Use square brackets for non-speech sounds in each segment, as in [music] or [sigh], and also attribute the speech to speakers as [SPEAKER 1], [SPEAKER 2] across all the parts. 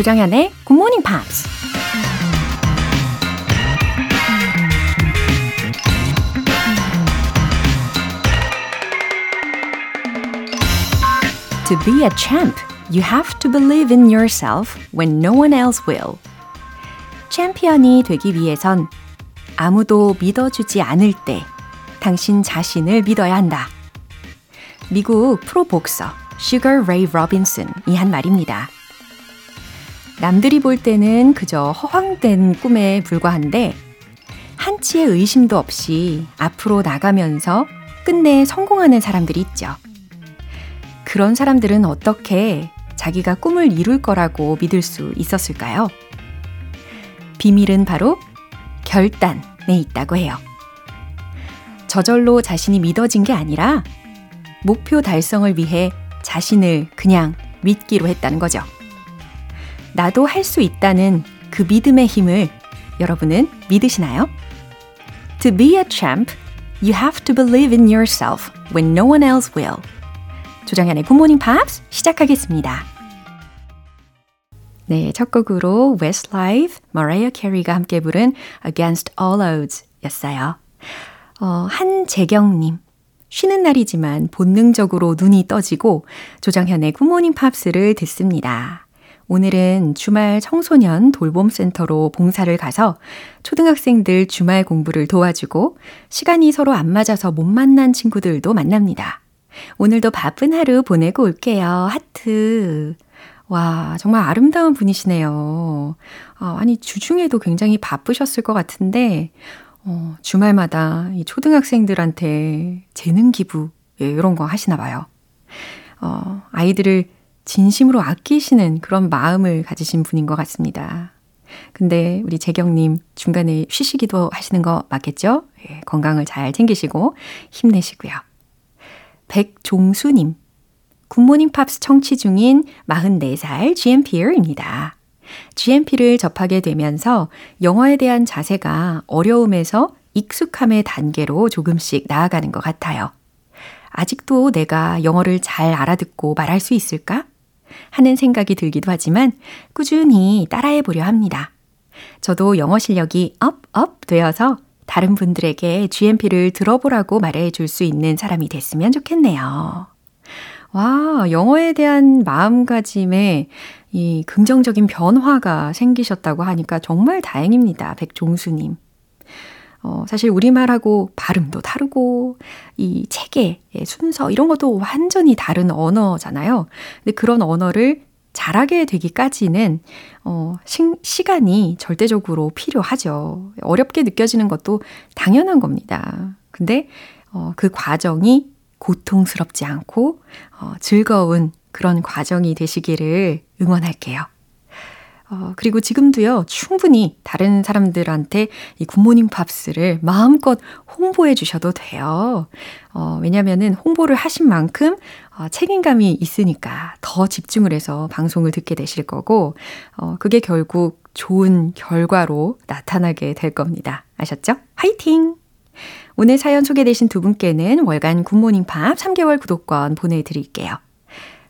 [SPEAKER 1] 조장현의 Good Morning Pops. To be a champ, you have to believe in yourself when no one else will. 챔피언이 되기 위해선 아무도 믿어주지 않을 때 당신 자신을 믿어야 한다. 미국 프로복서 슈거 레이 로빈슨이 한 말입니다. 남들이 볼 때는 그저 허황된 꿈에 불과한데 한치의 의심도 없이 앞으로 나가면서 끝내 성공하는 사람들이 있죠. 그런 사람들은 어떻게 자기가 꿈을 이룰 거라고 믿을 수 있었을까요? 비밀은 바로 결단에 있다고 해요. 저절로 자신이 믿어진 게 아니라 목표 달성을 위해 자신을 그냥 믿기로 했다는 거죠. 나도 할 수 있다는 그 믿음의 힘을 여러분은 믿으시나요? To be a champ, you have to believe in yourself when no one else will. 조정현의 굿모닝 팝스 시작하겠습니다. 네, 첫 곡으로 Westlife, Mariah Carey가 함께 부른 Against All Odds 였어요. 어, 한재경님. 쉬는 날이지만 본능적으로 눈이 떠지고 조정현의 굿모닝 팝스를 듣습니다. 오늘은 주말 청소년 돌봄센터로 봉사를 가서 초등학생들 주말 공부를 도와주고 시간이 서로 안 맞아서 못 만난 친구들도 만납니다. 오늘도 바쁜 하루 보내고 올게요. 하트. 와, 정말 아름다운 분이시네요. 어, 아니, 주중에도 굉장히 바쁘셨을 것 같은데, 어, 주말마다 이 초등학생들한테 재능 기부, 예, 이런 거 하시나 봐요. 어, 아이들을 진심으로 아끼시는 그런 마음을 가지신 분인 것 같습니다. 근데 우리 재경님 중간에 쉬시기도 하시는 거 맞겠죠? 예, 건강을 잘 챙기시고 힘내시고요. 백종수님, 굿모닝 팝스 청취 중인 44살 GMPR입니다. GMP를 접하게 되면서 영어에 대한 자세가 어려움에서 익숙함의 단계로 조금씩 나아가는 것 같아요. 아직도 내가 영어를 잘 알아듣고 말할 수 있을까? 하는 생각이 들기도 하지만 꾸준히 따라해 보려 합니다. 저도 영어 실력이 업, 업 되어서 다른 분들에게 GMP를 들어보라고 말해 줄 수 있는 사람이 됐으면 좋겠네요. 와, 영어에 대한 마음가짐에 이 긍정적인 변화가 생기셨다고 하니까 정말 다행입니다. 백종수님. 어, 사실 우리말하고 발음도 다르고, 이 체계, 순서, 이런 것도 완전히 다른 언어잖아요. 근데 그런 언어를 잘하게 되기까지는, 어, 시, 시간이 절대적으로 필요하죠. 어렵게 느껴지는 것도 당연한 겁니다. 근데, 어, 그 과정이 고통스럽지 않고 어, 즐거운 그런 과정이 되시기를 응원할게요. 어, 그리고 지금도요, 충분히 다른 사람들한테 이 굿모닝 팝스를 마음껏 홍보해 주셔도 돼요. 어, 왜냐면은 홍보를 하신 만큼 어, 책임감이 있으니까 더 집중을 해서 방송을 듣게 되실 거고, 어, 그게 결국 좋은 결과로 나타나게 될 겁니다. 아셨죠? 화이팅! 오늘 사연 소개되신 두 분께는 월간 굿모닝 팝 3개월 구독권 보내드릴게요.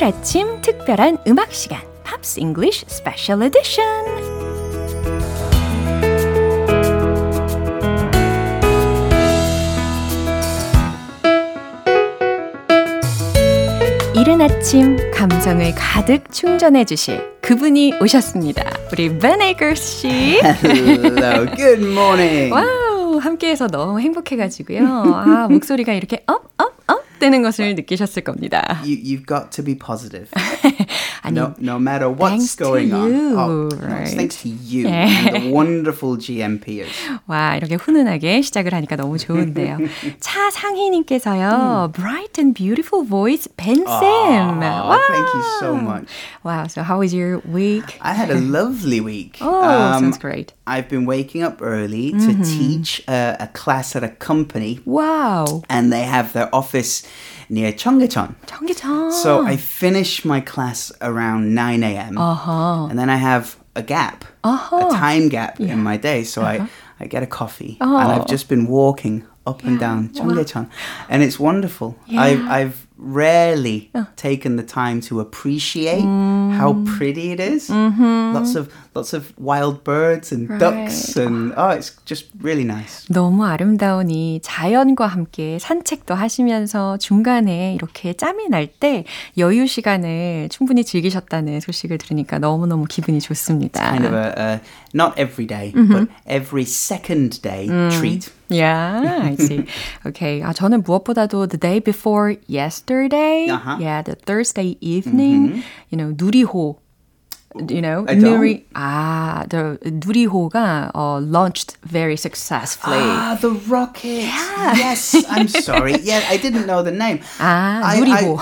[SPEAKER 1] 토요일 아침 특별한 음악 시간 팝스 잉글리쉬 스페셜 에디션 이른 아침 감성을 가득 충전해 주실 그분이 오셨습니다. 우리 벤 에이커스 씨.
[SPEAKER 2] Hello, good morning.
[SPEAKER 1] 와우, 함께해서 너무 행복해가지고요. 아, 목소리가 이렇게 업, 업, 업 되는 것을 느끼셨을 겁니다.
[SPEAKER 2] You, you've got to be positive.
[SPEAKER 1] 아니,
[SPEAKER 2] no, no matter what's
[SPEAKER 1] thanks to
[SPEAKER 2] going
[SPEAKER 1] you.
[SPEAKER 2] on. Oh,
[SPEAKER 1] right?
[SPEAKER 2] Thanks to you
[SPEAKER 1] 예.
[SPEAKER 2] and the wonderful GMPers.
[SPEAKER 1] 와, 이렇게 훈훈하게 시작을 하니까 너무 좋은데요. 차상희님께서요, bright and beautiful voice, Ben Sim.
[SPEAKER 2] Oh, thank you so much.
[SPEAKER 1] Wow, so how was your week?
[SPEAKER 2] I had a lovely week.
[SPEAKER 1] Oh,
[SPEAKER 2] Um,
[SPEAKER 1] sounds great.
[SPEAKER 2] I've been waking up early mm-hmm. to teach a, a, class at a company.
[SPEAKER 1] Wow.
[SPEAKER 2] And they have their office near
[SPEAKER 1] Chongcheon. Chongcheon.
[SPEAKER 2] So I finish my class around 9 a.m.
[SPEAKER 1] Uh-huh.
[SPEAKER 2] And then I have a gap, uh-huh. a time gap yeah. in my day. So uh-huh. I, I get a coffee oh. and I've just been walking up yeah. and down Chongcheon. Wow. And it's wonderful. Yeah. I, I've rarely taken the time to appreciate how pretty it is. Lots of lots of wild birds and ducks and oh it's just really nice.
[SPEAKER 1] 너무 아름다운 이 자연과 함께 산책도 하시면서 중간에 이렇게 짬이 날 때 여유 시간을 충분히 즐기셨다는 소식을 들으니까 너무너무 기분이 좋습니다.
[SPEAKER 2] Kind of a, a not every day, but every second day treat.
[SPEAKER 1] Yeah, I see. [laughs] Okay. 아, 저는 무엇보다도 the day before yesterday,
[SPEAKER 2] Uh-huh.
[SPEAKER 1] yeah, the Thursday evening, you know, 누리호, you know,
[SPEAKER 2] I don't.
[SPEAKER 1] 누리, 아, the 누리호가 uh, launched very successfully.
[SPEAKER 2] Ah, the rocket. Yes, I'm sorry. [laughs] Yeah, I didn't know the name.
[SPEAKER 1] Ah,
[SPEAKER 2] I-
[SPEAKER 1] 누리호.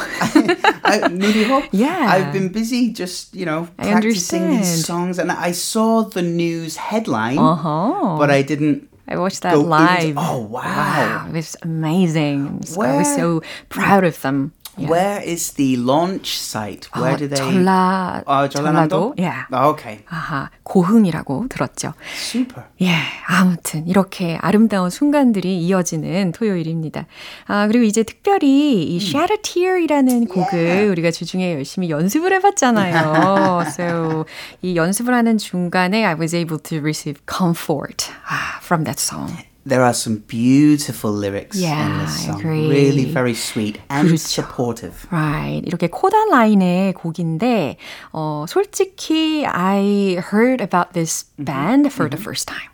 [SPEAKER 2] I, I, 누리호?
[SPEAKER 1] Yeah.
[SPEAKER 2] I've been busy just, you know,
[SPEAKER 1] I
[SPEAKER 2] practicing
[SPEAKER 1] understand.
[SPEAKER 2] these songs. And I saw the news headline,
[SPEAKER 1] Uh-huh.
[SPEAKER 2] but I didn't
[SPEAKER 1] I watched that
[SPEAKER 2] go
[SPEAKER 1] live.
[SPEAKER 2] oh, wow.
[SPEAKER 1] It was amazing. So I was so proud of them. Yeah.
[SPEAKER 2] Where is the launch site? Where
[SPEAKER 1] 어,
[SPEAKER 2] do they...
[SPEAKER 1] 전라,
[SPEAKER 2] 어, 전라남도?
[SPEAKER 1] Yeah.
[SPEAKER 2] Oh, okay.
[SPEAKER 1] 아하, 고흥이라고 들었죠.
[SPEAKER 2] Super.
[SPEAKER 1] 예, 아무튼 이렇게 아름다운 순간들이 이어지는 토요일입니다. 아, 그리고 이제 특별히 이 Shed a Tear이라는 곡을
[SPEAKER 2] Yeah.
[SPEAKER 1] 우리가 주중에 열심히 연습을 해봤잖아요. so 이 연습을 하는 중간에 I was able to receive comfort ah, from that song.
[SPEAKER 2] There are some beautiful lyrics
[SPEAKER 1] Yeah,
[SPEAKER 2] in this
[SPEAKER 1] I
[SPEAKER 2] song.
[SPEAKER 1] agree.
[SPEAKER 2] Really very sweet and
[SPEAKER 1] 그렇죠.
[SPEAKER 2] supportive.
[SPEAKER 1] Right. 이렇게 코달라인의 곡인데, 어, 솔직히 I heard about this band for the first time.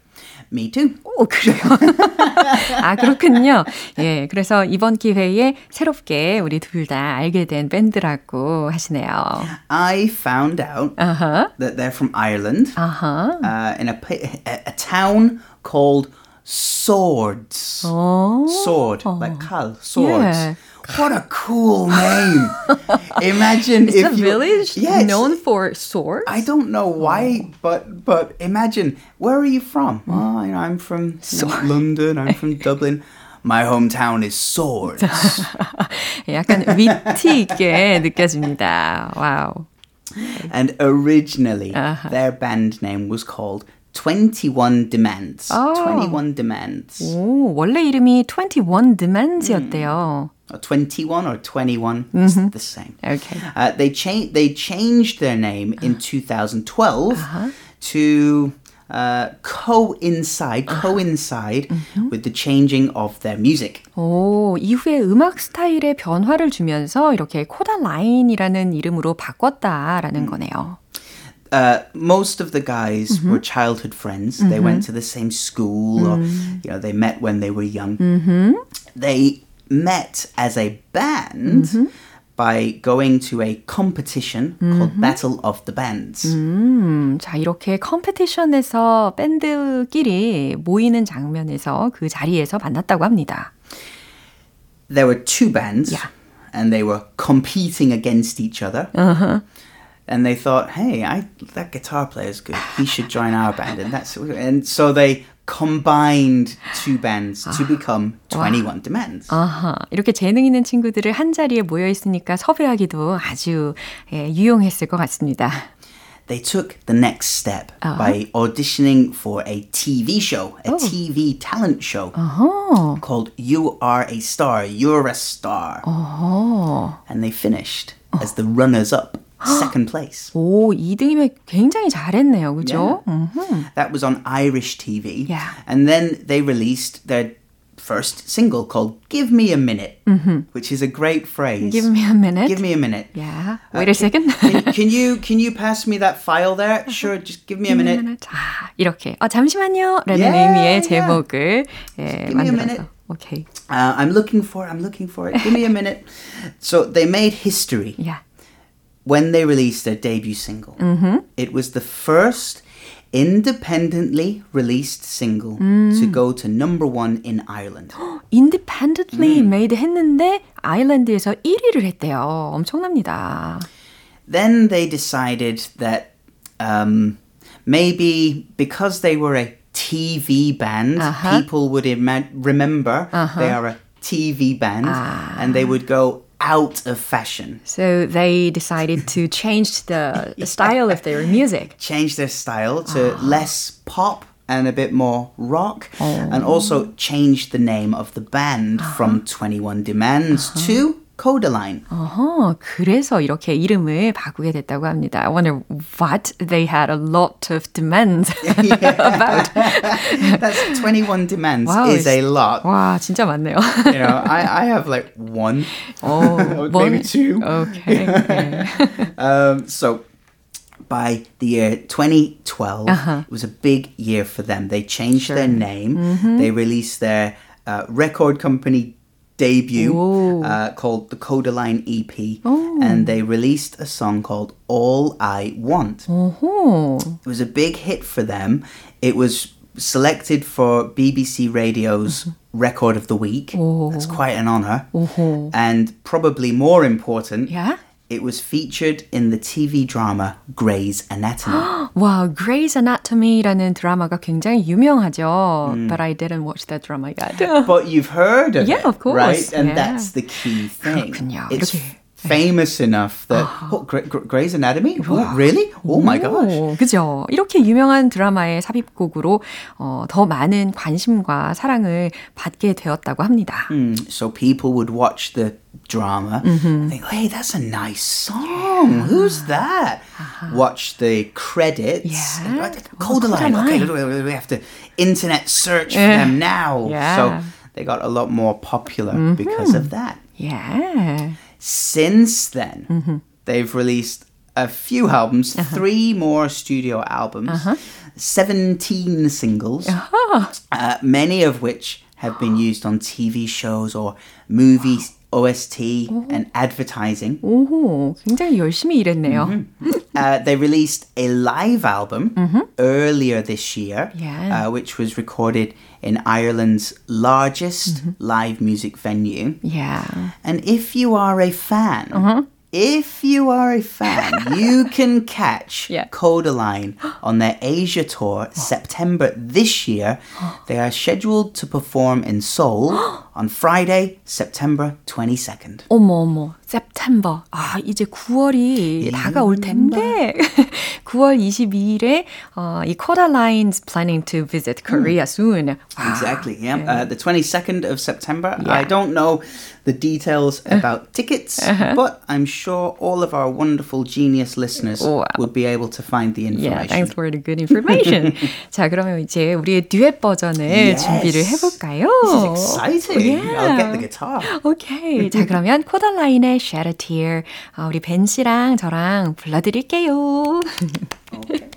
[SPEAKER 2] Me too.
[SPEAKER 1] 오, 그래요? [laughs] 아, 그렇군요. 예, 그래서 이번 기회에 새롭게 우리 둘 다 알게 된 밴드라고 하시네요.
[SPEAKER 2] I found out
[SPEAKER 1] Uh-huh.
[SPEAKER 2] that they're from Ireland,
[SPEAKER 1] 아하.
[SPEAKER 2] uh, in a, pa- a a town called Swords.
[SPEAKER 1] 어,
[SPEAKER 2] Sword, like kal, swords.
[SPEAKER 1] Yeah.
[SPEAKER 2] What a cool name! [laughs] imagine
[SPEAKER 1] Is
[SPEAKER 2] if
[SPEAKER 1] the
[SPEAKER 2] you,
[SPEAKER 1] village
[SPEAKER 2] Yes.
[SPEAKER 1] known for swords?
[SPEAKER 2] I don't know why, but but imagine where are you from? Oh, you know, I'm from you know, London. I'm from [laughs] Dublin. My hometown is Swords. [laughs]
[SPEAKER 1] 약간 위트 있게 느껴집니다. 와우.
[SPEAKER 2] and originally, their band name was called Twenty One Demands. Twenty One Demands.
[SPEAKER 1] 오, 원래 이름이 21 Demands였대요.
[SPEAKER 2] Or 21 or 21, it's the same.
[SPEAKER 1] Okay.
[SPEAKER 2] Uh, they, cha- they changed their name in 2012 to uh, coincide, coincide with the changing of their music.
[SPEAKER 1] 오, 이후에 음악 스타일에 변화를 주면서 이렇게 코다 라인이라는 이름으로 바꿨다라는 거네요.
[SPEAKER 2] Uh, most of the guys were childhood friends. They went to the same school, or you know, they met when they were young. They met as a band by going to a competition called Battle of the Bands.
[SPEAKER 1] 음, 자, 이렇게 컴페티션에서 밴드끼리 모이는 장면에서 그 자리에서 만났다고 합니다.
[SPEAKER 2] There were two bands,
[SPEAKER 1] Yeah.
[SPEAKER 2] and they were competing against each other. And they thought, "Hey, I that guitar player's good. He should join our band." And that's and so they combined two bands to become Twenty One Demands.
[SPEAKER 1] 아하, 이렇게 재능 있는 친구들을 한 자리에 모여 있으니까 섭외하기도 아주 예, 유용했을 것 같습니다.
[SPEAKER 2] they took the next step by auditioning for a TV show, a TV talent show called You Are a Star, You're a Star. And they finished as the runners up, second place.
[SPEAKER 1] 오, 2등이면 굉장히 잘했네요. 그죠? 음흠.
[SPEAKER 2] That was on Irish TV.
[SPEAKER 1] Yeah.
[SPEAKER 2] And then they released their first single called Give Me a Minute, which is a great phrase.
[SPEAKER 1] Give me a minute.
[SPEAKER 2] Give me a minute.
[SPEAKER 1] Yeah. Wait a second.
[SPEAKER 2] can, can you can you pass me that file there? [laughs] Sure, just give me a minute.
[SPEAKER 1] 아, 이렇게 어, 잠시만요 라는
[SPEAKER 2] Yeah,
[SPEAKER 1] 의미의
[SPEAKER 2] yeah.
[SPEAKER 1] 제목을 예,
[SPEAKER 2] Give me a
[SPEAKER 1] 만들어서
[SPEAKER 2] minute.
[SPEAKER 1] 오케이.
[SPEAKER 2] Uh, I'm looking for it. I'm looking for it. Give me a minute. [laughs] So they made history
[SPEAKER 1] 야.
[SPEAKER 2] when they released their debut single. It was the first independently released single 음. to go to number one in Ireland. [gasps]
[SPEAKER 1] independently 음. made 했는데 아일랜드에서 1위를 했대요. 엄청납니다.
[SPEAKER 2] Then they decided that um, maybe because they were a TV band, uh-huh. people would ima- remember uh-huh. they are a TV band, ah. and they would go out of fashion.
[SPEAKER 1] So they decided to [laughs] change the, the style of their music.
[SPEAKER 2] Change their style to ah. less pop and a bit more rock, oh. and also change the name of the band uh-huh. from 21 Demands uh-huh. to Kodaline.
[SPEAKER 1] 어허, 그래서 이렇게 이름을 바꾸게 됐다고 합니다. I wonder what they had a lot of demands [laughs] about. [laughs]
[SPEAKER 2] That's 21 demands wow, is a lot.
[SPEAKER 1] 와, 진짜 많네요.
[SPEAKER 2] you know, I, I have like one, oh, [laughs] maybe one? two.
[SPEAKER 1] Okay. okay.
[SPEAKER 2] um, so by the year 2012, uh-huh. it was a big year for them. They changed sure. their name. Mm-hmm. They released their uh, record company debut uh, called the Kodaline EP, oh. and they released a song called All I Want. Uh-huh. It was a big hit for them. It was selected for BBC Radio's uh-huh. Record of the Week. Oh. That's quite an honor. Uh-huh. And probably more important,
[SPEAKER 1] yeah?
[SPEAKER 2] It was featured in the TV drama Grey's Anatomy. [gasps]
[SPEAKER 1] wow, Grey's Anatomy라는 드라마가 굉장히 유명하죠. Mm. But I didn't watch that drama yet. [laughs]
[SPEAKER 2] but you've heard of
[SPEAKER 1] yeah,
[SPEAKER 2] it,
[SPEAKER 1] of course.
[SPEAKER 2] right? And
[SPEAKER 1] yeah.
[SPEAKER 2] that's the key thing.
[SPEAKER 1] 그렇군요.
[SPEAKER 2] It's 이렇게. famous enough that oh, Grey, Grey's Anatomy? Oh, what, really? Oh my gosh.
[SPEAKER 1] 그죠. 이렇게 유명한 드라마의 삽입곡으로 어, 더 많은 관심과 사랑을 받게 되었다고 합니다.
[SPEAKER 2] Mm, so people would watch the drama mm-hmm. think, hey, that's a nice song. Yeah. Who's that? Uh-huh. Watch the credits.
[SPEAKER 1] Yeah.
[SPEAKER 2] Kodaline. Okay, we have to internet search yeah. for them now. Yeah. So they got a lot more popular mm-hmm. because of that.
[SPEAKER 1] Yeah.
[SPEAKER 2] Since then, mm-hmm. they've released a few albums, uh-huh. three more studio albums, uh-huh. 17 singles, uh-huh. uh, many of which have been used on TV shows or movies OST and advertising.
[SPEAKER 1] 오, 굉장히 열심히 일했네요.
[SPEAKER 2] Mm-hmm. [laughs] uh, they released a live album mm-hmm. earlier this year, yeah. uh, which was recorded in Ireland's largest mm-hmm. live music venue.
[SPEAKER 1] Yeah.
[SPEAKER 2] And if you are a fan. Uh-huh. If you are a fan, [laughs] you can catch yeah. Kodaline on their Asia tour [gasps] September this year. [gasps] They are scheduled to perform in Seoul [gasps] on Friday, September 22nd.
[SPEAKER 1] 어머 어머. September. 아, 이제 9월이 다가올 텐데. 9월 [laughs] 22일에 어, 이 Kodaline's planning to visit Korea mm. soon.
[SPEAKER 2] Exactly. Yeah. Uh, the 22nd of September. Yeah. I don't know the details uh-huh. about tickets, uh-huh. but I'm sure all of our wonderful genius listeners wow. will be able to find the information.
[SPEAKER 1] Yeah, thanks for the good information. [laughs] 자, 그러면 이제 우리의 듀엣 버전을 yes. 준비를 해볼까요?
[SPEAKER 2] This is exciting. Yeah. I'll get the guitar.
[SPEAKER 1] Okay. 자, 그러면 코달라인의 Shed a Tear 어, 우리 벤 씨랑 저랑 불러드릴게요. okay.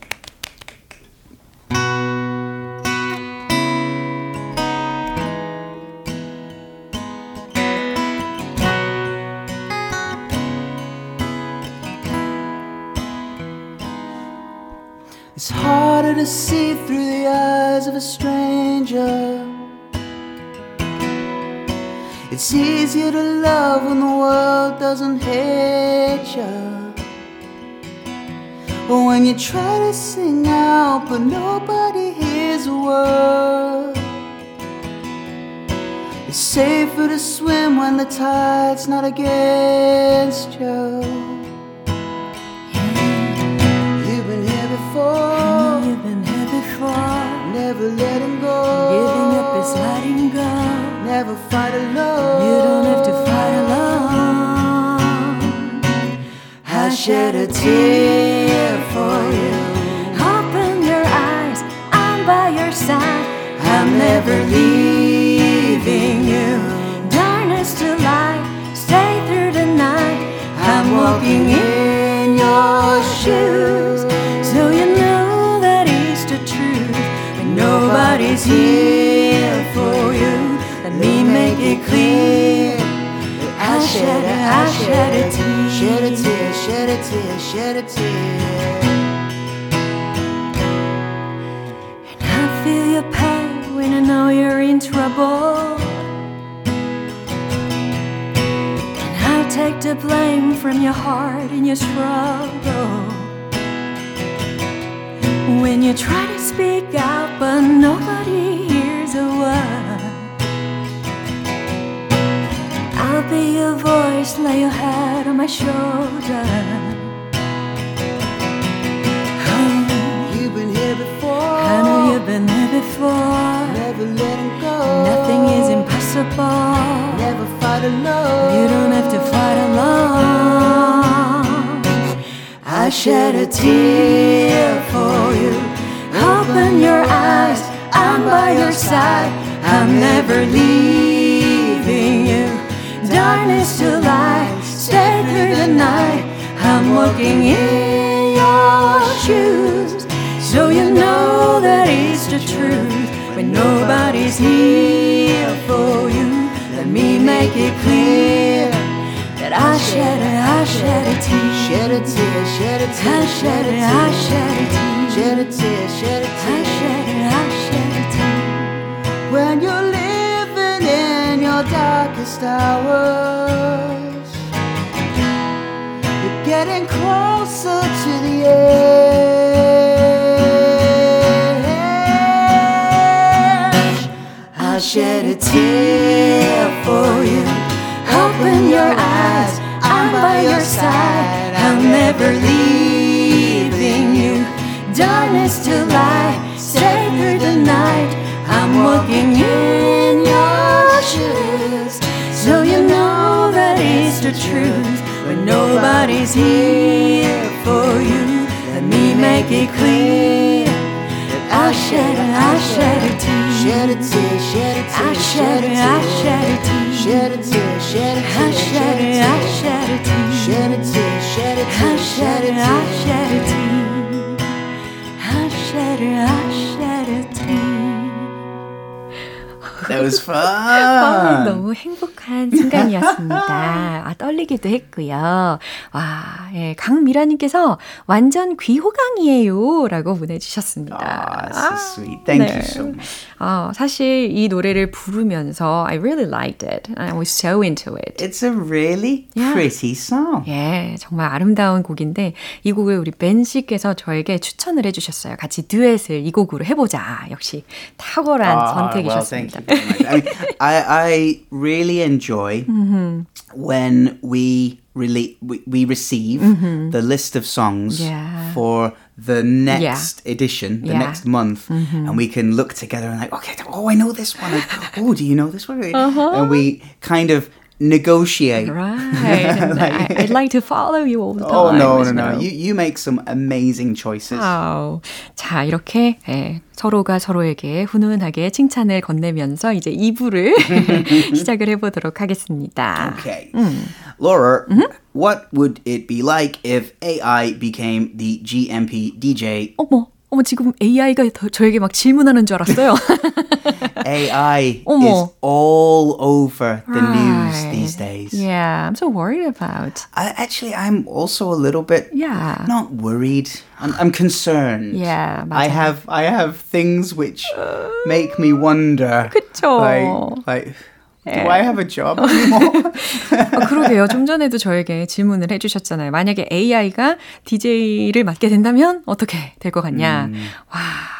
[SPEAKER 2] It's harder to see through the eyes of a stranger. It's easier to love when the world doesn't hate you. Or when you try to sing out, but nobody hears a word. It's safer to swim when the tide's not against you. Tear for you.
[SPEAKER 1] Open your eyes, I'm by your side.
[SPEAKER 2] I'm never leaving you.
[SPEAKER 1] Darkness to light, stay through the night.
[SPEAKER 2] I'm walking in your shoes. So you know that is the truth. But nobody's here for you. Let me make it clear. I shed a, I shed a tear, shed a tear, shed a tear. And I feel your pain when I know you're in
[SPEAKER 1] trouble. And I take the blame from your heart and your struggle. When you try to speak out, but nobody hears a word. Be your voice, lay your head on my shoulder. I know you've been there before.
[SPEAKER 2] Never letting go.
[SPEAKER 1] Nothing is impossible.
[SPEAKER 2] Never fight alone.
[SPEAKER 1] You don't have to fight alone. I shed a tear for you. Open your eyes. I'm by your side. I'm never leaving. Darkness to light. Stay through the night. I'm walking in your shoes. So you know that it's the truth when nobody's here for you. Let me make it clear that I shed a, I shed a tear.
[SPEAKER 2] Shed a tear, shed a tear.
[SPEAKER 1] I shed a, I shed a tear.
[SPEAKER 2] Shed a tear, shed a tear.
[SPEAKER 1] I shed a, I shed a tear.
[SPEAKER 2] When you're in your darkest hours, you're getting closer to the edge.
[SPEAKER 1] I shed a tear for you. me make it clear that I shed a, I shed a tear.
[SPEAKER 2] Shed a tear, shed a tear.
[SPEAKER 1] I shed it, I shed it,
[SPEAKER 2] Shed a tear, shed a
[SPEAKER 1] I
[SPEAKER 2] tear.
[SPEAKER 1] shed it, I shed it,
[SPEAKER 2] Shed a tear, shed a
[SPEAKER 1] I
[SPEAKER 2] tear.
[SPEAKER 1] shed it, I shed it, I shed it, I shed it.
[SPEAKER 2] That was
[SPEAKER 1] 아,
[SPEAKER 2] fun.
[SPEAKER 1] 너무 행복 한 순간이었습니다. 아, 떨리기도 했고요. 와, 예, 강미라님께서 완전 귀호강이에요. 라고 보내주셨습니다.
[SPEAKER 2] Ah, so sweet. Thank
[SPEAKER 1] 네.
[SPEAKER 2] you so much.
[SPEAKER 1] 어, 사실 이 노래를 부르면서 I really liked it. I was so into it.
[SPEAKER 2] It's a really
[SPEAKER 1] Yeah.
[SPEAKER 2] pretty song.
[SPEAKER 1] 예, 정말 아름다운 곡인데 이 곡을 우리 벤 씨께서 저에게 추천을 해주셨어요. 같이 듀엣을 이 곡으로 해보자. 역시 탁월한
[SPEAKER 2] Ah, well,
[SPEAKER 1] 선택이셨습니다.
[SPEAKER 2] thank you very much. I, mean, I, I really enjoy Mm-hmm. when we really we, we receive mm-hmm. the list of songs
[SPEAKER 1] Yeah.
[SPEAKER 2] for the next edition, the
[SPEAKER 1] Yeah.
[SPEAKER 2] next month, mm-hmm. and we can look together and like, okay, oh, I know this one. [laughs] Oh, do you know this one? Uh-huh. And we kind of negotiate.
[SPEAKER 1] Right. [laughs] And I, I'd like to follow you all the time.
[SPEAKER 2] Oh no, no,
[SPEAKER 1] you
[SPEAKER 2] no!
[SPEAKER 1] know.
[SPEAKER 2] You you make some amazing choices.
[SPEAKER 1] 와우. 자, 이렇게 예, 서로가 서로에게 훈훈하게 칭찬을 건네면서 이제 2부를 [laughs] 시작을 해보도록 하겠습니다.
[SPEAKER 2] Okay. Laura, what would it be like if AI became the GMP DJ?
[SPEAKER 1] 어머, 어머 지금 AI가 저에게 막 질문하는 줄 알았어요. [laughs]
[SPEAKER 2] AI
[SPEAKER 1] 어머.
[SPEAKER 2] is all over the news
[SPEAKER 1] Right.
[SPEAKER 2] these days.
[SPEAKER 1] Yeah, I'm so worried about.
[SPEAKER 2] I, actually, I'm also a little bit
[SPEAKER 1] Yeah.
[SPEAKER 2] not worried. I'm, I'm concerned.
[SPEAKER 1] Yeah,
[SPEAKER 2] I
[SPEAKER 1] 맞아요.
[SPEAKER 2] have I have things which make me wonder.
[SPEAKER 1] 그쵸.
[SPEAKER 2] Like, like Do I have a job anymore?
[SPEAKER 1] 어, 그러게요. 좀 전에도 저에게 질문을 해주셨잖아요. 만약에 AI가 DJ를 맡게 된다면 어떻게 될 것 같냐? 와,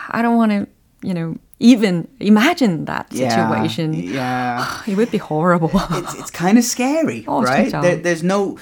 [SPEAKER 1] I don't want to, you know, even imagine that situation.
[SPEAKER 2] Yeah. yeah.
[SPEAKER 1] It would be horrible.
[SPEAKER 2] it's it's kind of scary,
[SPEAKER 1] Oh,
[SPEAKER 2] right? There, there's no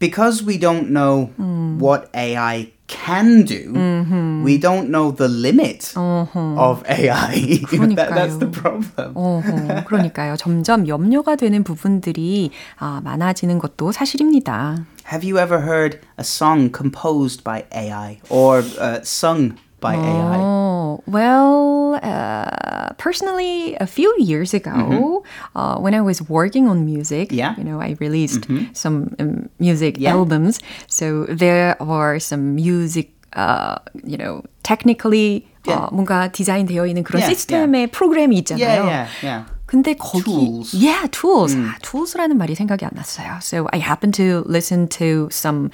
[SPEAKER 2] because we don't know
[SPEAKER 1] Hmm.
[SPEAKER 2] what AI can do.
[SPEAKER 1] Mm-hmm.
[SPEAKER 2] We don't know the limit of AI. [laughs] that, that's the
[SPEAKER 1] 그러니까요.
[SPEAKER 2] problem.
[SPEAKER 1] 어허, 그러니까요. 점점 염려가 되는 부분들이 아, 많아지는 것도 사실입니다.
[SPEAKER 2] Have you ever heard a song composed by AI or uh, sung by AI?
[SPEAKER 1] Oh, well, uh, personally, a few years ago, uh, when I was working on music,
[SPEAKER 2] Mm-hmm. Yeah.
[SPEAKER 1] you know, I released some um, music
[SPEAKER 2] Yeah.
[SPEAKER 1] albums. So there are some music, uh, you know, technically
[SPEAKER 2] Yeah.
[SPEAKER 1] 어, 뭔가 디자인되어 있는 그런
[SPEAKER 2] Yeah,
[SPEAKER 1] 시스템의 프로그램이 있잖아요.
[SPEAKER 2] Yeah, yeah, yeah.
[SPEAKER 1] 근데 거기
[SPEAKER 2] tools.
[SPEAKER 1] Yeah, tools. 음. 아, tools라는 말이 생각이 안 났어요. So I happened to listen to some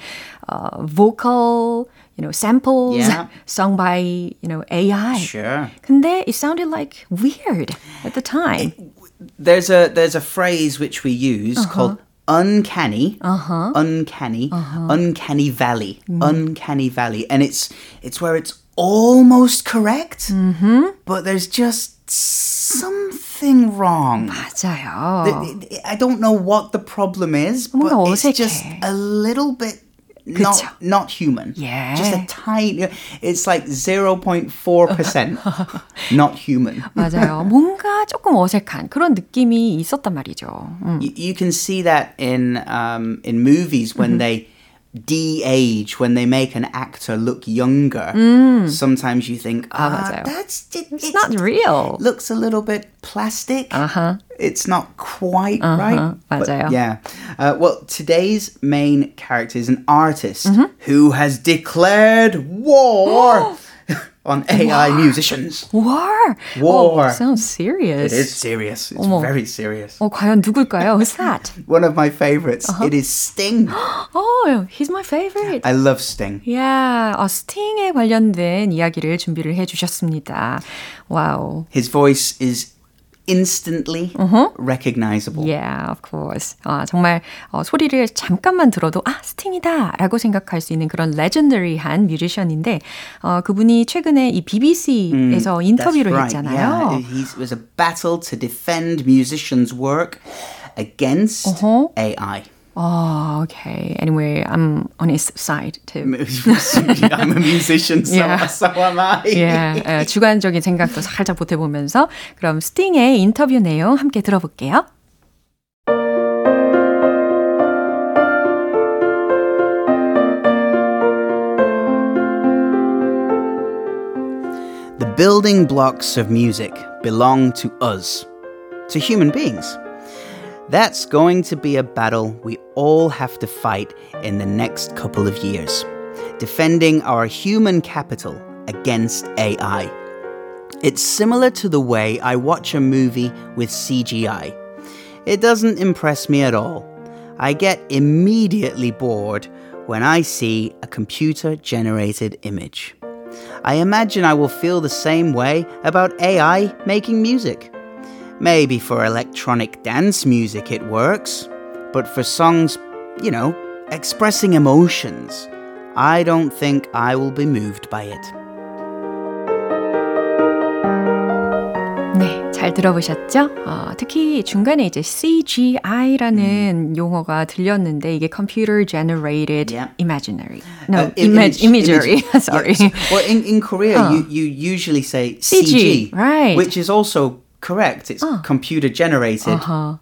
[SPEAKER 1] uh, vocal you know, samples yeah. [laughs] sung by, you know, AI.
[SPEAKER 2] Sure.
[SPEAKER 1] 근데 it sounded like weird at the time. It,
[SPEAKER 2] there's a there's a phrase which we use uh-huh. called uncanny, uh-huh. uncanny, uh-huh. uncanny valley, mm. uncanny valley, and it's it's where it's almost correct, mm-hmm. but there's just something wrong.
[SPEAKER 1] 맞아요.
[SPEAKER 2] I don't know what the problem is, but it's just a little bit not not human.
[SPEAKER 1] Yeah.
[SPEAKER 2] Just a tiny it's like 0.4% [laughs] not human.
[SPEAKER 1] 맞아요. 뭔가 [laughs] 조금 어색한 그런 느낌이 있었단 말이죠. 음.
[SPEAKER 2] You, you can see that in um in movies when mm-hmm. they de-age when they make an actor look younger mm. sometimes you think ah oh, that's
[SPEAKER 1] it, it's, not real.
[SPEAKER 2] looks a little bit plastic. Uh-huh. It's not quite uh-huh. right but, yeah. Uh, well today's main character is an artist mm-hmm. who has declared war [gasps] [gasps] on AI War. musicians.
[SPEAKER 1] War.
[SPEAKER 2] War.
[SPEAKER 1] Oh, sounds serious.
[SPEAKER 2] It is serious. It's 어머. very serious.
[SPEAKER 1] 어, 과연 누굴까요? Who's that? [laughs]
[SPEAKER 2] One of my favorites. Uh-huh. It is Sting. [gasps]
[SPEAKER 1] oh, he's my favorite.
[SPEAKER 2] I love Sting.
[SPEAKER 1] Yeah, 어, Sting에 관련된 이야기를 준비를 해 주셨습니다. Wow.
[SPEAKER 2] His voice is instantly uh-huh. recognizable.
[SPEAKER 1] Yeah, of course. 아, 정말 어, 소리를 잠깐만 들어도 아, 스팅이다라고 생각할 수 있는 그런 legendary한 뮤지션인데 어, 그분이 최근에 이 BBC에서 mm, 인터뷰를 right. 했잖아요.
[SPEAKER 2] Yeah. He was a battle to defend musicians' work against uh-huh. AI.
[SPEAKER 1] Oh, okay. Anyway, I'm on his side too. [laughs]
[SPEAKER 2] I'm a musician, so, yeah. so am I.
[SPEAKER 1] yeah, 어, 주관적인 생각도 살짝 보태보면서 그럼 스팅의 인터뷰 내용 함께 들어볼게요.
[SPEAKER 2] The building blocks of music belong to us, to human beings. That's going to be a battle we all have to fight in the next couple of years, defending our human capital against AI. It's similar to the way I watch a movie with CGI. It doesn't impress me at all. I get immediately bored when I see a computer generated image. I imagine I will feel the same way about AI making music. Maybe for electronic dance music it works, but for songs, you know, expressing emotions, I don't think I will be moved by it.
[SPEAKER 1] 네, 잘 들어보셨죠? 어, 특히 중간에 이제 CGI라는 음. 용어가 들렸는데 이게 Computer Generated yeah. Imaginary. No, uh, image, image, imagery. Image, [laughs] Sorry.
[SPEAKER 2] Yes. Well, in, in Korea, uh. you, you usually say CG,
[SPEAKER 1] CG, right?
[SPEAKER 2] Which is also correct. It's oh. computer generated. Uh-huh.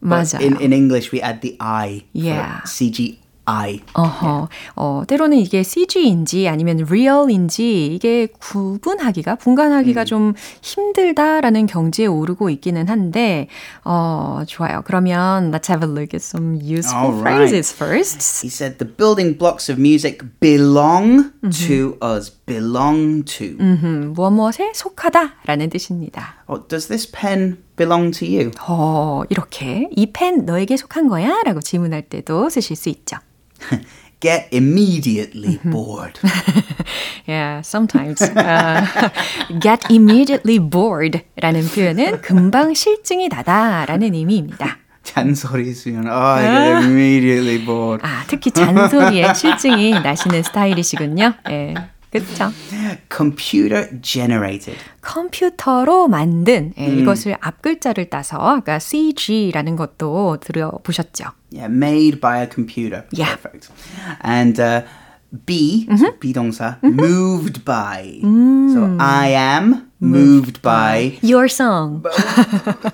[SPEAKER 1] 맞아요.
[SPEAKER 2] In, in English, we add the I
[SPEAKER 1] yeah.
[SPEAKER 2] CGI.
[SPEAKER 1] 어허. 어, 때로는 이게 CG인지 아니면 real인지 이게 구분하기가, 분간하기가 음. 좀 힘들다라는 경지에 오르고 있기는 한데, 어, 좋아요. 그러면 let's have a look at some useful All phrases right. first.
[SPEAKER 2] He said the building blocks of music belong mm-hmm. to us. Belong to.
[SPEAKER 1] Mm-hmm. 무엇 무엇에 속하다라는 뜻입니다.
[SPEAKER 2] Oh, does this pen belong to you?
[SPEAKER 1] 어, 이렇게 이 펜 너에게 속한 거야? 라고 질문할 때도 쓰실 수 있죠.
[SPEAKER 2] get immediately bored.
[SPEAKER 1] yeah, sometimes. Uh, get immediately bored 라는 표현은 금방 실증이 나다라는 의미입니다.
[SPEAKER 2] 잔소리 있으면 I get immediately bored.
[SPEAKER 1] 아, 특히 잔소리에 실증이 나시는 스타일이시군요. 예. 그렇죠.
[SPEAKER 2] Computer generated.
[SPEAKER 1] 컴퓨터로 만든 예, 음. 이것을 앞 글자를 따서 아까 CG라는 것도 들어보셨죠.
[SPEAKER 2] Yeah, made by a computer.
[SPEAKER 1] Yeah.
[SPEAKER 2] Perfect. And uh, be, mm-hmm. 비동사, mm-hmm. moved by. Mm. So I am moved, moved by,
[SPEAKER 1] by your song.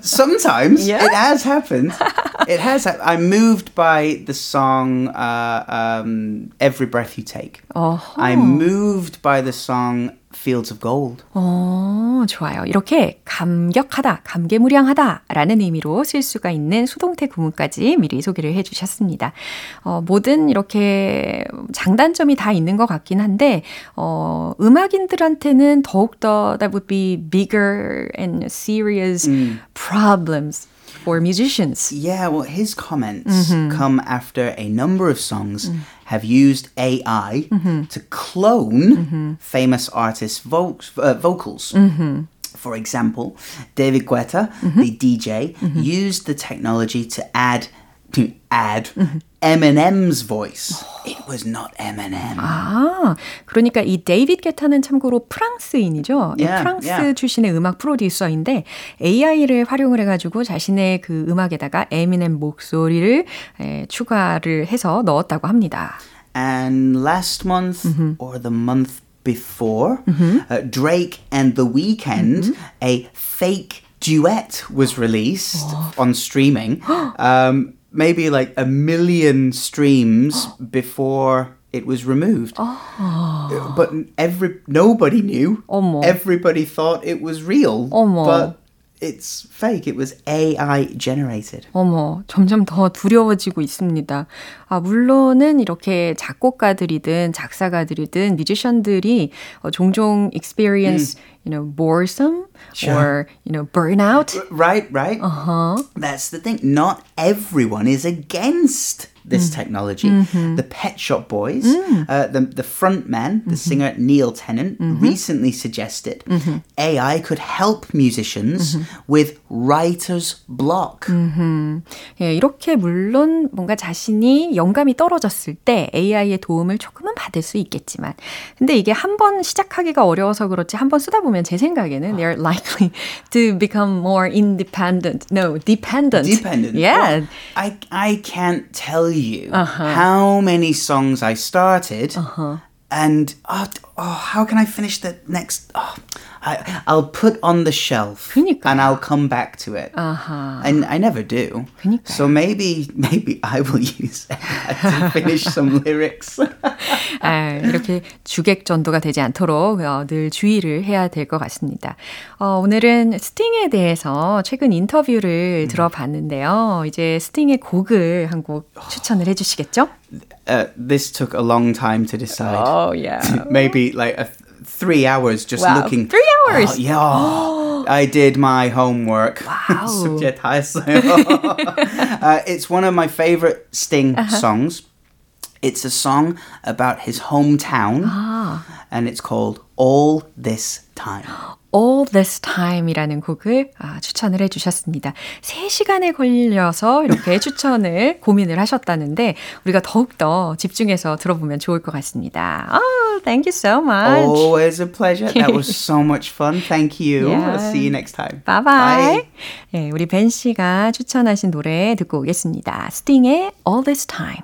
[SPEAKER 2] Sometimes [laughs] yeah. it has happened. It has. I'm moved by the song uh, um, "Every Breath You Take."
[SPEAKER 1] Uh-huh.
[SPEAKER 2] I'm moved by the song fields of gold.
[SPEAKER 1] 어, 좋아요. 이렇게 감격하다, 감개무량하다라는 의미로 쓸 수가 있는 수동태 구문까지 미리 소개를 해 주셨습니다. 어, 모든 이렇게 장단점이 다 있는 것 같긴 한데, 어, 음악인들한테는 더욱더 that would be bigger and serious mm. problems for musicians.
[SPEAKER 2] Yeah, well, his comments mm-hmm. come after a number of songs mm. have used AI mm-hmm. to clone mm-hmm. famous artists' vo- uh, vocals. Mm-hmm. For example, David Guetta, mm-hmm. the DJ, mm-hmm. used the technology to add to add Eminem's voice. It was not Eminem.
[SPEAKER 1] 아, 그러니까 이 데이빗 게타는 참고로 프랑스인이죠.
[SPEAKER 2] Yeah,
[SPEAKER 1] 프랑스
[SPEAKER 2] yeah.
[SPEAKER 1] 출신의 음악 프로듀서인데 AI를 활용을 해가지고 자신의 그 음악에다가 에미넴 목소리를 에, 추가를 해서 넣었다고 합니다.
[SPEAKER 2] And last month mm-hmm. or the month before, mm-hmm. uh, Drake and The Weeknd, mm-hmm. a fake duet was released oh. on streaming. [gasps] Um, maybe like a million streams [gasps] before it was removed. Oh. But every nobody knew.
[SPEAKER 1] 어머.
[SPEAKER 2] Everybody thought it was real.
[SPEAKER 1] 어머.
[SPEAKER 2] But it's fake. It was AI generated.
[SPEAKER 1] 어머, 점점 더 두려워지고 있습니다. 아, 물론은 이렇게 작곡가들이든 작사가들이든 뮤지션들이 어, 종종 experience, mm. you know, boredom sure. or, you know, burnout.
[SPEAKER 2] Right, right.
[SPEAKER 1] Uh-huh.
[SPEAKER 2] That's the thing. Not everyone is against this mm. technology. Mm-hmm. The Pet Shop Boys, mm. uh, the, the front man, the mm-hmm. singer Neil Tennant, mm-hmm. recently suggested mm-hmm. AI could help musicians mm-hmm. with writer's block.
[SPEAKER 1] Mm-hmm. 예, 이렇게 물론 뭔가 자신이 영감이 떨어졌을 때 AI의 도움을 조금은 받을 수 있겠지만 근데 이게 한 번 시작하기가 어려워서 그렇지 한 번 쓰다 보면 제 생각에는 they're likely to become more independent. No, dependent.
[SPEAKER 2] Dependent.
[SPEAKER 1] Yeah. Well,
[SPEAKER 2] I I can't tell you uh-huh. how many songs I started uh-huh. and oh, oh, how can I finish the next? Oh, I, I'll put on the shelf
[SPEAKER 1] 그러니까요.
[SPEAKER 2] and I'll come back to it.
[SPEAKER 1] Uh-huh.
[SPEAKER 2] And I never do.
[SPEAKER 1] 그러니까요.
[SPEAKER 2] So maybe maybe I will [laughs] use to finish some lyrics.
[SPEAKER 1] 아, 이렇게 주객 전도가 되지 않도록 어, 늘 주의를 해야 될 것 같습니다. 어, 오늘은 스팅에 대해서 최근 인터뷰를 음. 들어봤는데요. 이제 스팅의 곡을 한 곡 추천을 해주시겠죠?
[SPEAKER 2] Uh, this took a long time to decide.
[SPEAKER 1] Oh yeah. [laughs]
[SPEAKER 2] maybe like a three hours just
[SPEAKER 1] wow.
[SPEAKER 2] looking.
[SPEAKER 1] Three hours?
[SPEAKER 2] Oh, yeah. [gasps] I did my homework.
[SPEAKER 1] Wow. [laughs] [laughs]
[SPEAKER 2] uh, it's one of my favorite Sting uh-huh. songs. It's a song about his hometown,
[SPEAKER 1] ah.
[SPEAKER 2] and it's called All This Time.
[SPEAKER 1] All This Time이라는 곡을 아, 추천을 해주셨습니다. 3시간에 걸려서 이렇게 추천을 고민을 하셨다는데 우리가 더욱더 집중해서 들어보면 좋을 것 같습니다. Oh, thank you so much.
[SPEAKER 2] Always a pleasure. That was so much fun. Thank you. Yeah. I'll see you next time.
[SPEAKER 1] Bye bye. bye. 네, 우리 벤 씨가 추천하신 노래 듣고 오겠습니다. 스팅의 All This Time.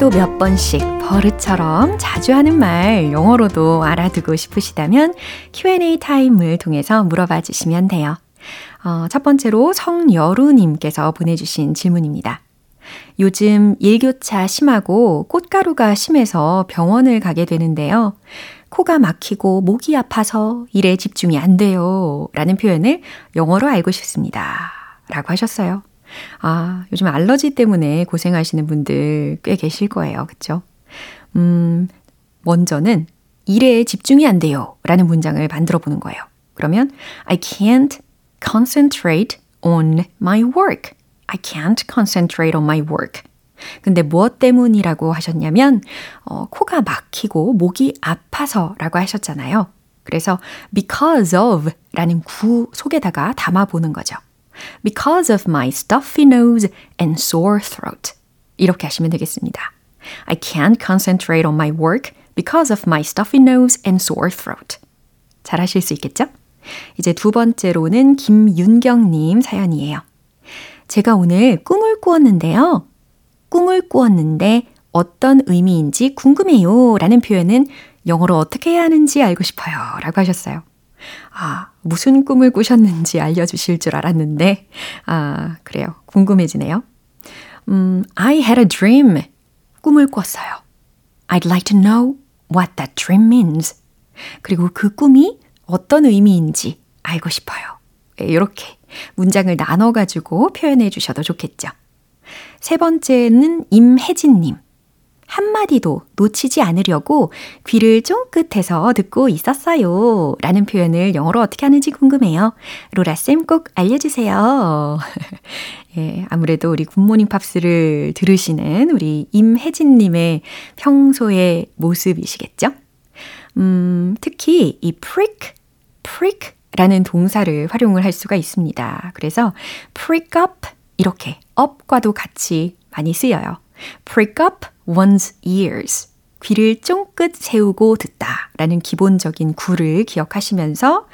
[SPEAKER 1] 하루에도 몇 번씩 버릇처럼 자주 하는 말 영어로도 알아두고 싶으시다면 Q&A 타임을 통해서 물어봐 주시면 돼요. 어, 첫 번째로 성여루님께서 보내주신 질문입니다. 요즘 일교차 심하고 꽃가루가 심해서 병원을 가게 되는데요. 코가 막히고 목이 아파서 일에 집중이 안 돼요. 라는 표현을 영어로 알고 싶습니다. 라고 하셨어요. 아, 요즘 알러지 때문에 고생하시는 분들 꽤 계실 거예요. 그쵸? 음, 먼저는 일에 집중이 안 돼요. 라는 문장을 만들어 보는 거예요. 그러면 I can't concentrate on my work. I can't concentrate on my work. 근데 무엇 때문이라고 하셨냐면, 어, 코가 막히고 목이 아파서 라고 하셨잖아요. 그래서 because of 라는 구 속에다가 담아 보는 거죠. Because of my stuffy nose and sore throat. 이렇게 하시면 되겠습니다. I can't concentrate on my work because of my stuffy nose and sore throat. 잘 하실 수 있겠죠? 이제 두 번째로는 김윤경님 사연이에요. 제가 오늘 꿈을 꾸었는데요. 꿈을 꾸었는데 어떤 의미인지 궁금해요 라는 표현은 영어로 어떻게 해야 하는지 알고 싶어요 라고 하셨어요. 아, 무슨 꿈을 꾸셨는지 알려주실 줄 알았는데, 아, 그래요. 궁금해지네요. 음, I had a dream. 꿈을 꿨어요. I'd like to know what that dream means. 그리고 그 꿈이 어떤 의미인지 알고 싶어요. 이렇게 문장을 나눠가지고 표현해 주셔도 좋겠죠. 세 번째는 임혜진님. 한마디도 놓치지 않으려고 귀를 쫑긋해서 듣고 있었어요. 라는 표현을 영어로 어떻게 하는지 궁금해요. 로라쌤 꼭 알려주세요. [laughs] 예, 아무래도 우리 굿모닝 팝스를 들으시는 우리 임혜진님의 평소의 모습이시겠죠? 음, 특히 이 prick, prick 라는 동사를 활용을 할 수가 있습니다. 그래서 prick up 이렇게 up과도 같이 많이 쓰여요. Prick up one's ears. 귀를 쫑긋 세우고 듣다 라는 기본적인 구를 기억하시면서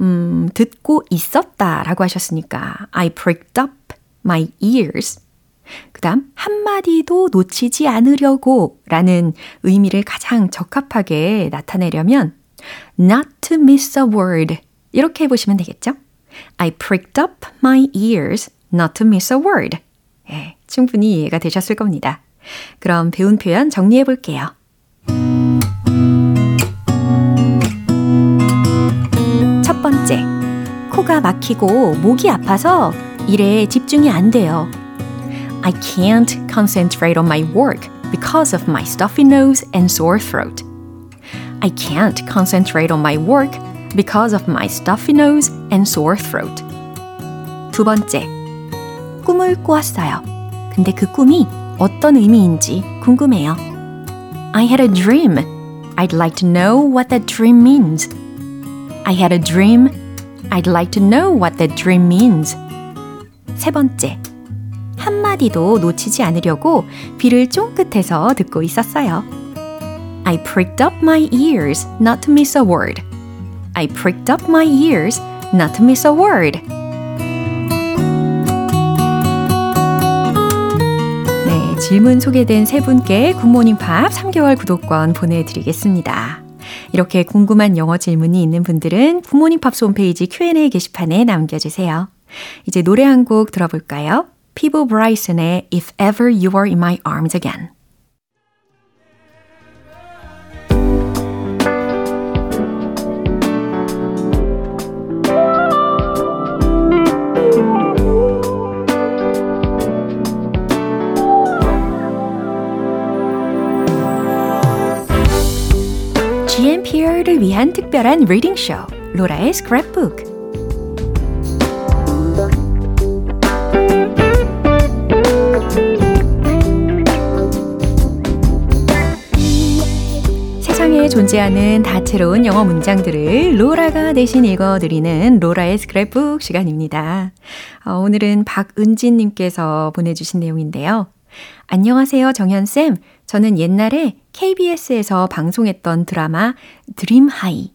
[SPEAKER 1] 음, 듣고 있었다 라고 하셨으니까 I pricked up my ears. 그 다음, 한마디도 놓치지 않으려고 라는 의미를 가장 적합하게 나타내려면 not to miss a word. 이렇게 해보시면 되겠죠? I pricked up my ears not to miss a word. 예, 충분히 이해가 되셨을 겁니다. 그럼 배운 표현 정리해 볼게요. 첫 번째, 코가 막히고 목이 아파서 일에 집중이 안 돼요. I can't concentrate on my work because of my stuffy nose and sore throat. I can't concentrate on my work because of my stuffy nose and sore throat. 두 번째, 꿈을 꾸었어요. 근데 그 꿈이 어떤 의미인지 궁금해요. I had a dream. I'd like to know what that dream means. I had a dream. I'd like to know what that dream means. 세 번째. 한마디도 놓치지 않으려고 귀를 쫑긋해서 듣고 있었어요. I pricked up my ears not to miss a word. I pricked up my ears not to miss a word. 질문 소개된 세 분께 굿모닝 팝 3개월 구독권 보내드리겠습니다. 이렇게 궁금한 영어 질문이 있는 분들은 굿모닝 팝스 홈페이지 Q&A 게시판에 남겨주세요. 이제 노래 한 곡 들어볼까요? 피보 브라이슨의 If Ever You Are In My Arms Again. GMPR를 위한 특별한 리딩 쇼 로라의 스크랩북 세상에 존재하는 다채로운 영어 문장들을 로라가 대신 읽어드리는 로라의 스크랩북 시간입니다. 어, 오늘은 박은진님께서 보내주신 내용인데요. 안녕하세요, 정현쌤. 저는 옛날에 KBS에서 방송했던 드라마 드림 하이.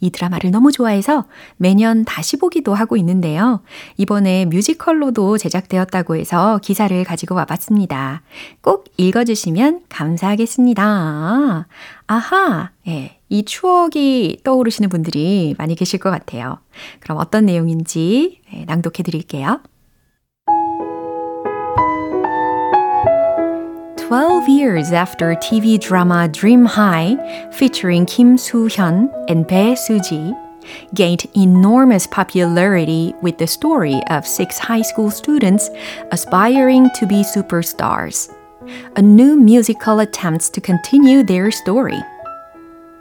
[SPEAKER 1] 이 드라마를 너무 좋아해서 매년 다시 보기도 하고 있는데요. 이번에 뮤지컬로도 제작되었다고 해서 기사를 가지고 와봤습니다. 꼭 읽어주시면 감사하겠습니다. 아하, 예, 이 추억이 떠오르시는 분들이 많이 계실 것 같아요. 그럼 어떤 내용인지 예, 낭독해 드릴게요. 12 years after TV drama Dream High, featuring Kim Soo-hyun and Bae Soo-ji, gained enormous popularity with the story of six high school students aspiring to be superstars. A new musical attempts to continue their story.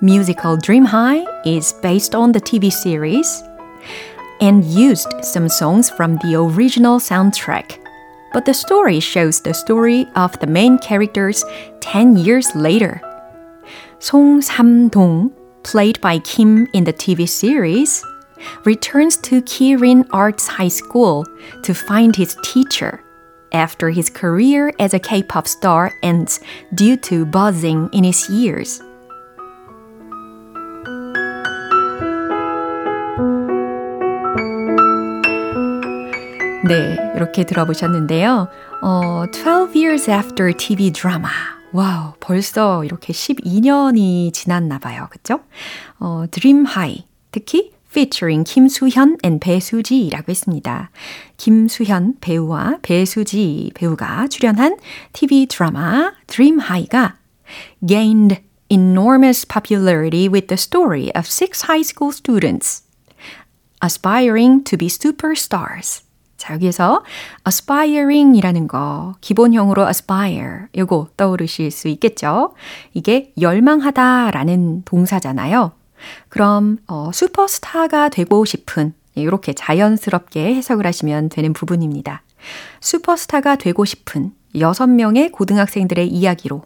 [SPEAKER 1] Musical Dream High is based on the TV series and used some songs from the original soundtrack. But the story shows the story of the main characters 10 years later. Song Sam-dong, played by Kim in the TV series, returns to Kirin Arts High School to find his teacher after his career as a K-pop star ends due to buzzing in his ears. 네, 이렇게 들어보셨는데요. 어, 12 years after TV drama. 와우, 벌써 이렇게 12년이 지났나 봐요. 그쵸? 어, Dream High. 특히 featuring 김수현 and 배수지라고 했습니다. 김수현 배우와 배수지 배우가 출연한 TV 드라마 Dream High가 gained enormous popularity with the story of six high school students aspiring to be superstars. 자, 여기에서 aspiring이라는 거, 기본형으로 aspire, 요거 떠오르실 수 있겠죠? 이게 열망하다 라는 동사잖아요. 그럼 어, 슈퍼스타가 되고 싶은 이렇게 자연스럽게 해석을 하시면 되는 부분입니다. 슈퍼스타가 되고 싶은 6명의 고등학생들의 이야기로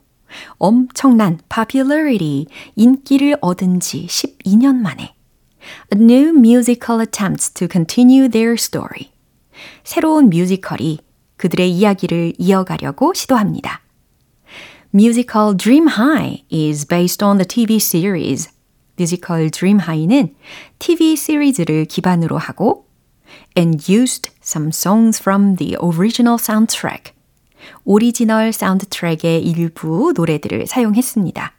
[SPEAKER 1] 엄청난 popularity, 인기를 얻은 지 12년 만에 A new musical attempts to continue their story. 새로운 뮤지컬이 그들의 이야기를 이어가려고 시도합니다. Musical Dream High is based on the TV series 뮤지컬 Dream High는 TV 시리즈를 기반으로 하고 and used some songs from the original soundtrack. 오리지널 사운드트랙의 일부 노래들을 사용했습니다.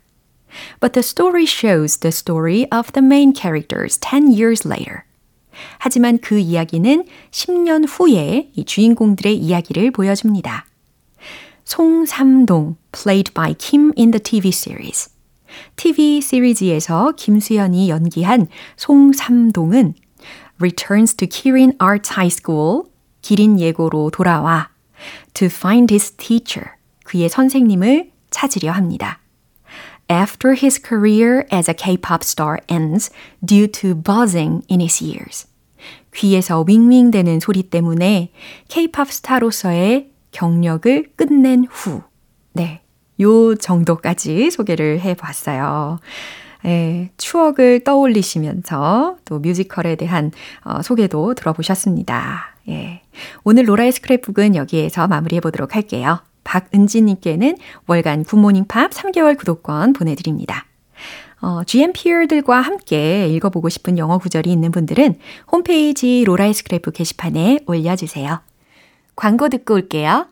[SPEAKER 1] But the story shows the story of the main characters 10 years later. 하지만 그 이야기는 10년 후에 이 주인공들의 이야기를 보여줍니다. 송삼동, played by Kim in the TV series. TV 시리즈에서 김수현이 연기한 송삼동은 returns to Kirin Arts High School, 기린 예고로 돌아와 to find his teacher, 그의 선생님을 찾으려 합니다. After his career as a K-pop star ends due to buzzing in his ears. 귀에서 윙윙대는 소리 때문에 K-pop 스타로서의 경력을 끝낸 후. 네. 요 정도까지 소개를 해 봤어요. 예, 추억을 떠올리시면서 또 뮤지컬에 대한 어, 소개도 들어보셨습니다. 예. 오늘 로라의 스크랩북은 여기에서 마무리해 보도록 할게요. 박은지님께는 월간 굿모닝 팝 3개월 구독권 보내드립니다. 어, GMPR들과 함께 읽어보고 싶은 영어 구절이 있는 분들은 홈페이지 로라의 스크랩북 게시판에 올려주세요. 광고 듣고 올게요.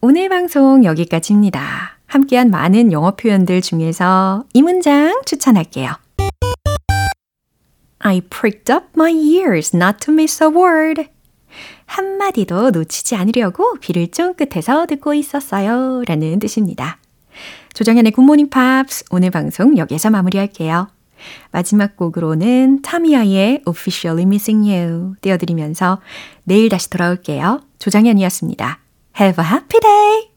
[SPEAKER 1] 오늘 방송 여기까지입니다. 함께한 많은 영어 표현들 중에서 이 문장 추천할게요. I pricked up my ears not to miss a word. 한마디도 놓치지 않으려고 귀를 쫑긋해서 듣고 있었어요. 라는 뜻입니다. 조정현의 굿모닝 팝스 오늘 방송 여기서 마무리할게요. 마지막 곡으로는 타미아의 Officially Missing You 띄워드리면서 내일 다시 돌아올게요. 조정현이었습니다. Have a happy day!